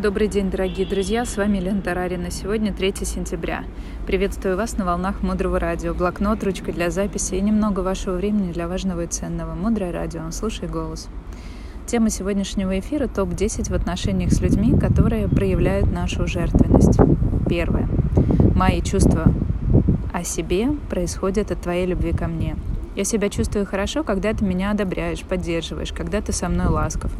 Добрый день, дорогие друзья, с вами Лена Тарарина. Сегодня 3 сентября. Приветствую вас на волнах Мудрого радио. Блокнот, ручка для записи и немного вашего времени для важного и ценного. Мудрое радио, слушай голос. Тема сегодняшнего эфира – топ-10 в отношениях с людьми, которые проявляют нашу жертвенность. Первое. Мои чувства о себе происходят от твоей любви ко мне. Я себя чувствую хорошо, когда ты меня одобряешь, поддерживаешь, когда ты со мной ласков,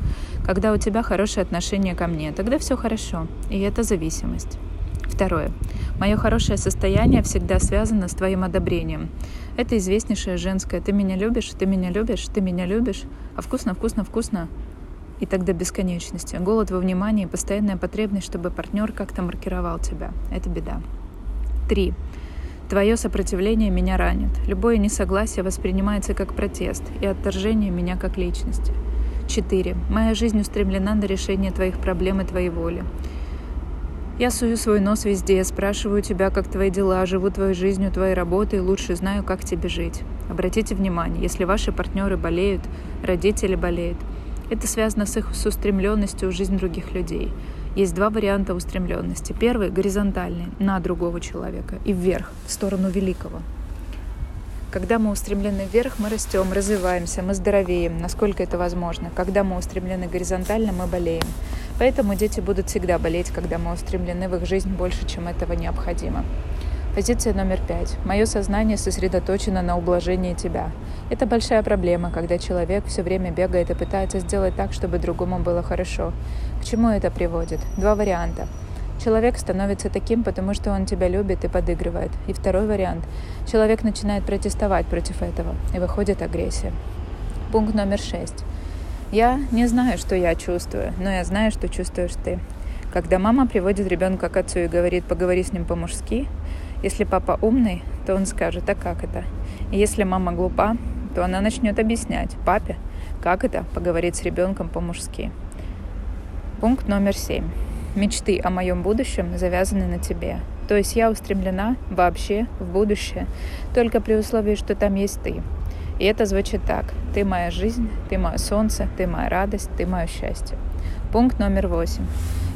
когда у тебя хорошее отношение ко мне. Тогда все хорошо, и это зависимость. Второе. Мое хорошее состояние всегда связано с твоим одобрением. Это известнейшее женское «ты меня любишь, ты меня любишь, ты меня любишь», а вкусно, вкусно, вкусно и тогда бесконечности. Голод во внимании, постоянная потребность, чтобы партнер как-то маркировал тебя. Это беда. Три. Твое сопротивление меня ранит. Любое несогласие воспринимается как протест, и отторжение меня как личности. 4. Моя жизнь устремлена на решение твоих проблем и твоей воли. Я сую свой нос везде, спрашиваю тебя, как твои дела, живу твоей жизнью, твоей работой, лучше знаю, как тебе жить. Обратите внимание, если ваши партнеры болеют, родители болеют, это связано с их с устремленностью в жизнь других людей. Есть два варианта устремленности. Первый – горизонтальный, на другого человека, и вверх, в сторону великого. Когда мы устремлены вверх, мы растем, развиваемся, мы здоровеем, насколько это возможно. Когда мы устремлены горизонтально, мы болеем. Поэтому дети будут всегда болеть, когда мы устремлены в их жизнь больше, чем этого необходимо. Позиция номер пять. Мое сознание сосредоточено на ублажении тебя. Это большая проблема, когда человек все время бегает и пытается сделать так, чтобы другому было хорошо. К чему это приводит? Два варианта. Человек становится таким, потому что он тебя любит и подыгрывает. И второй вариант. Человек начинает протестовать против этого, и выходит агрессия. Пункт номер шесть. Я не знаю, что я чувствую, но я знаю, что чувствуешь ты. Когда мама приводит ребенка к отцу и говорит, поговори с ним по-мужски, если папа умный, то он скажет, а как это? И если мама глупа, то она начнет объяснять папе, как это поговорить с ребенком по-мужски. Пункт номер семь. Мечты о моем будущем завязаны на тебе. То есть я устремлена вообще в будущее, только при условии, что там есть ты. И это звучит так. Ты моя жизнь, ты мое солнце, ты моя радость, ты мое счастье. Пункт номер восемь.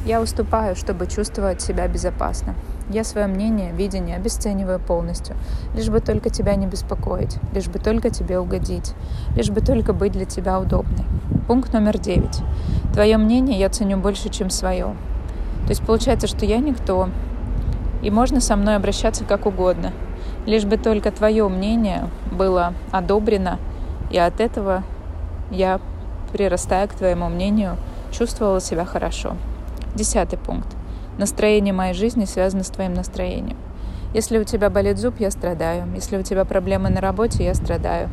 Я уступаю, чтобы чувствовать себя безопасно. Я свое мнение, видение обесцениваю полностью, лишь бы только тебя не беспокоить, лишь бы только тебе угодить, лишь бы только быть для тебя удобной. Пункт номер девять. Твое мнение я ценю больше, чем свое. То есть получается, что я никто, и можно со мной обращаться как угодно, лишь бы только твое мнение было одобрено, и от этого я, прирастая к твоему мнению, чувствовала себя хорошо. Десятый пункт. Настроение моей жизни связано с твоим настроением. Если у тебя болит зуб, я страдаю. Если у тебя проблемы на работе, я страдаю.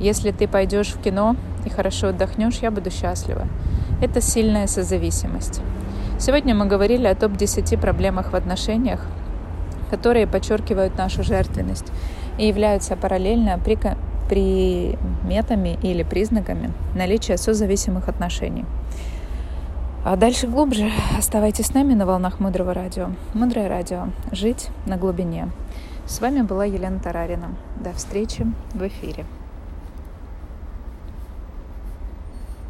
Если ты пойдешь в кино и хорошо отдохнешь, я буду счастлива. Это сильная созависимость. Сегодня мы говорили о топ-10 проблемах в отношениях, которые подчеркивают нашу жертвенность и являются параллельно приметами или признаками наличия созависимых отношений. А дальше глубже оставайтесь с нами на волнах Мудрого радио. Мудрое радио. Жить на глубине. С вами была Елена Тарарина. До встречи в эфире.